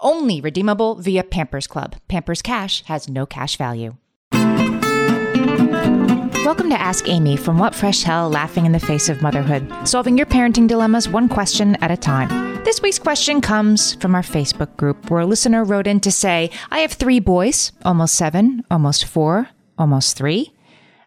Only redeemable via Pampers Club. Pampers Cash has no cash value. Welcome to Ask Amy from What Fresh Hell Laughing in the Face of Motherhood, solving your parenting dilemmas one question at a time. This week's question comes from our Facebook group where a listener wrote in to say, I have three boys, almost seven, almost four, almost three.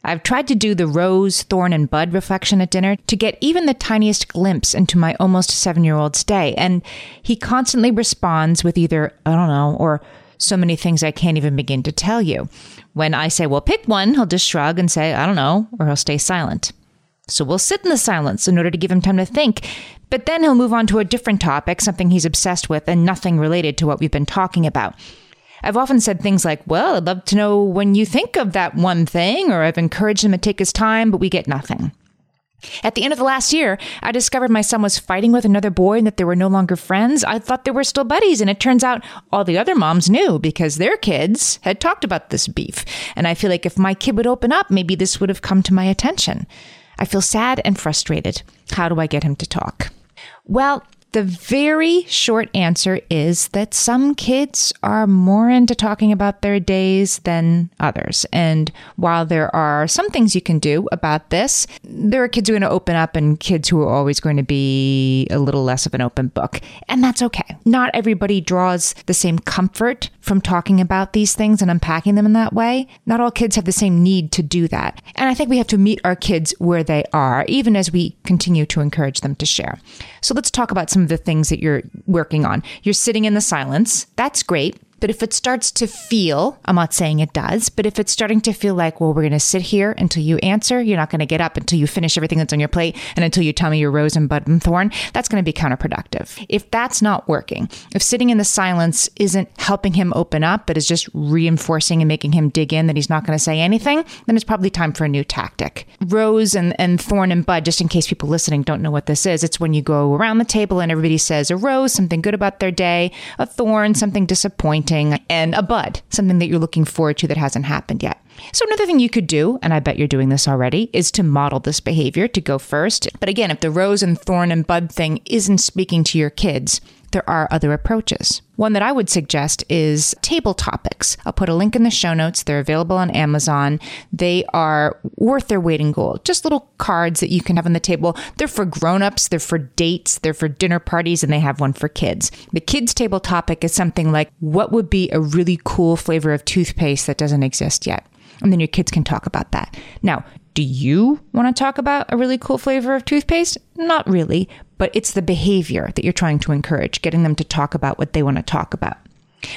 I've tried to do the rose, thorn, and bud reflection at dinner to get even the tiniest glimpse into my almost seven year old's day. And he constantly responds with either, I don't know, or so many things I can't even begin to tell you. When I say, well, pick one, he'll just shrug and say, I don't know, or he'll stay silent. So we'll sit in the silence in order to give him time to think. But then he'll move on to a different topic, something he's obsessed with, and nothing related to what we've been talking about. I've often said things like, Well, I'd love to know when you think of that one thing, or I've encouraged him to take his time, but we get nothing. At the end of the last year, I discovered my son was fighting with another boy and that they were no longer friends. I thought they were still buddies, and it turns out all the other moms knew because their kids had talked about this beef. And I feel like if my kid would open up, maybe this would have come to my attention. I feel sad and frustrated. How do I get him to talk? Well, the very short answer is that some kids are more into talking about their days than others. And while there are some things you can do about this, there are kids who are going to open up and kids who are always going to be a little less of an open book. And that's okay. Not everybody draws the same comfort from talking about these things and unpacking them in that way. Not all kids have the same need to do that. And I think we have to meet our kids where they are, even as we continue to encourage them to share. So let's talk about some of the things that you're working on. You're sitting in the silence. That's great. But if it starts to feel, I'm not saying it does, but if it's starting to feel like, well, we're going to sit here until you answer, you're not going to get up until you finish everything that's on your plate and until you tell me your rose and bud and thorn, that's going to be counterproductive. If that's not working, if sitting in the silence isn't helping him open up, but is just reinforcing and making him dig in that he's not going to say anything, then it's probably time for a new tactic. Rose and, and thorn and bud, just in case people listening don't know what this is, it's when you go around the table and everybody says a rose, something good about their day, a thorn, something disappointing and a bud, something that you're looking forward to that hasn't happened yet. So, another thing you could do, and I bet you're doing this already, is to model this behavior to go first. But again, if the rose and thorn and bud thing isn't speaking to your kids, there are other approaches. One that I would suggest is table topics. I'll put a link in the show notes. They're available on Amazon. They are worth their weight in gold. Just little cards that you can have on the table. They're for grown-ups, they're for dates, they're for dinner parties, and they have one for kids. The kids table topic is something like what would be a really cool flavor of toothpaste that doesn't exist yet? And then your kids can talk about that. Now, do you want to talk about a really cool flavor of toothpaste? Not really, but it's the behavior that you're trying to encourage, getting them to talk about what they want to talk about.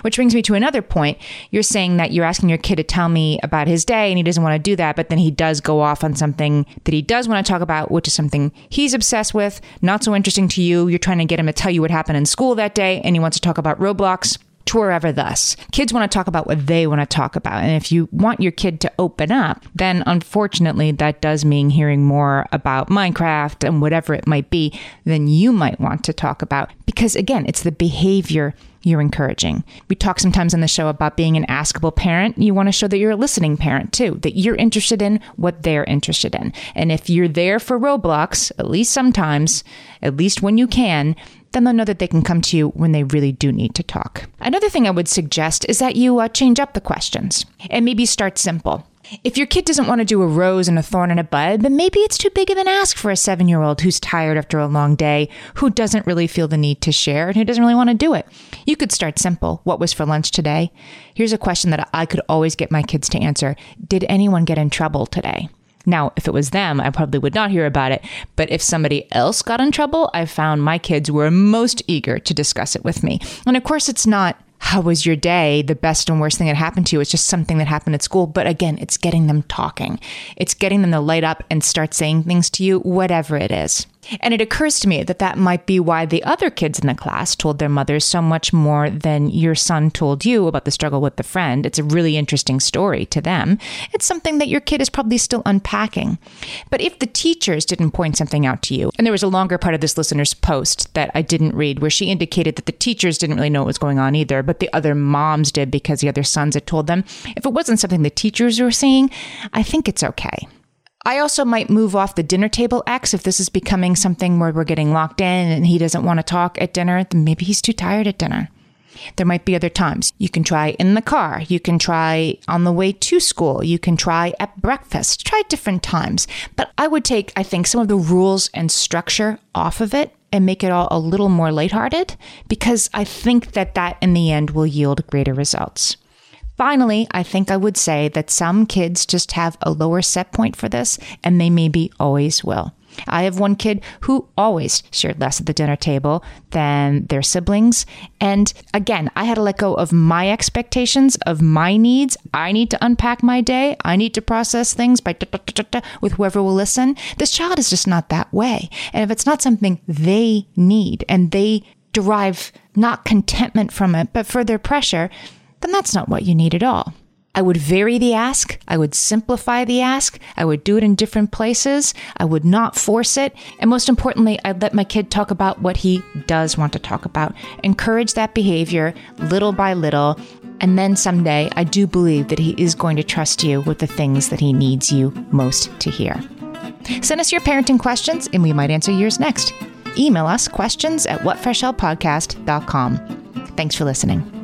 Which brings me to another point. You're saying that you're asking your kid to tell me about his day and he doesn't want to do that, but then he does go off on something that he does want to talk about, which is something he's obsessed with, not so interesting to you. You're trying to get him to tell you what happened in school that day and he wants to talk about Roblox to wherever thus. Kids want to talk about what they want to talk about. And if you want your kid to open up, then unfortunately that does mean hearing more about Minecraft and whatever it might be than you might want to talk about. Because again, it's the behavior you're encouraging. We talk sometimes on the show about being an askable parent. You want to show that you're a listening parent too, that you're interested in what they're interested in. And if you're there for Roblox, at least sometimes, at least when you can, then they'll know that they can come to you when they really do need to talk. Another thing I would suggest is that you uh, change up the questions and maybe start simple. If your kid doesn't want to do a rose and a thorn and a bud, then maybe it's too big of an ask for a seven year old who's tired after a long day, who doesn't really feel the need to share, and who doesn't really want to do it. You could start simple. What was for lunch today? Here's a question that I could always get my kids to answer Did anyone get in trouble today? Now, if it was them, I probably would not hear about it. But if somebody else got in trouble, I found my kids were most eager to discuss it with me. And of course, it's not how was your day? The best and worst thing that happened to you. It's just something that happened at school. But again, it's getting them talking. It's getting them to light up and start saying things to you, whatever it is. And it occurs to me that that might be why the other kids in the class told their mothers so much more than your son told you about the struggle with the friend. It's a really interesting story to them. It's something that your kid is probably still unpacking. But if the teachers didn't point something out to you, and there was a longer part of this listener's post that I didn't read where she indicated that the teachers didn't really know what was going on either, but the other moms did because the other sons had told them. If it wasn't something the teachers were seeing, I think it's okay. I also might move off the dinner table X if this is becoming something where we're getting locked in and he doesn't want to talk at dinner, then maybe he's too tired at dinner. There might be other times. You can try in the car. You can try on the way to school. You can try at breakfast. Try different times. But I would take, I think, some of the rules and structure off of it and make it all a little more lighthearted because I think that that in the end will yield greater results. Finally, I think I would say that some kids just have a lower set point for this, and they maybe always will. I have one kid who always shared less at the dinner table than their siblings. And again, I had to let go of my expectations, of my needs. I need to unpack my day. I need to process things by da, da, da, with whoever will listen. This child is just not that way. And if it's not something they need and they derive not contentment from it, but further pressure, then that's not what you need at all. I would vary the ask. I would simplify the ask. I would do it in different places. I would not force it. And most importantly, I'd let my kid talk about what he does want to talk about. Encourage that behavior little by little. And then someday, I do believe that he is going to trust you with the things that he needs you most to hear. Send us your parenting questions and we might answer yours next. Email us questions at whatfreshhellpodcast.com. Thanks for listening.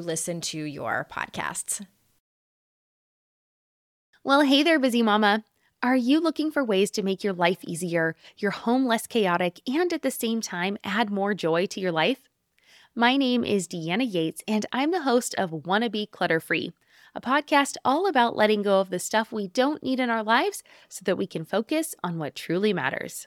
listen to your podcasts. Well, hey there, busy mama. Are you looking for ways to make your life easier, your home less chaotic, and at the same time add more joy to your life? My name is Deanna Yates, and I'm the host of Wanna Be Clutter Free, a podcast all about letting go of the stuff we don't need in our lives so that we can focus on what truly matters.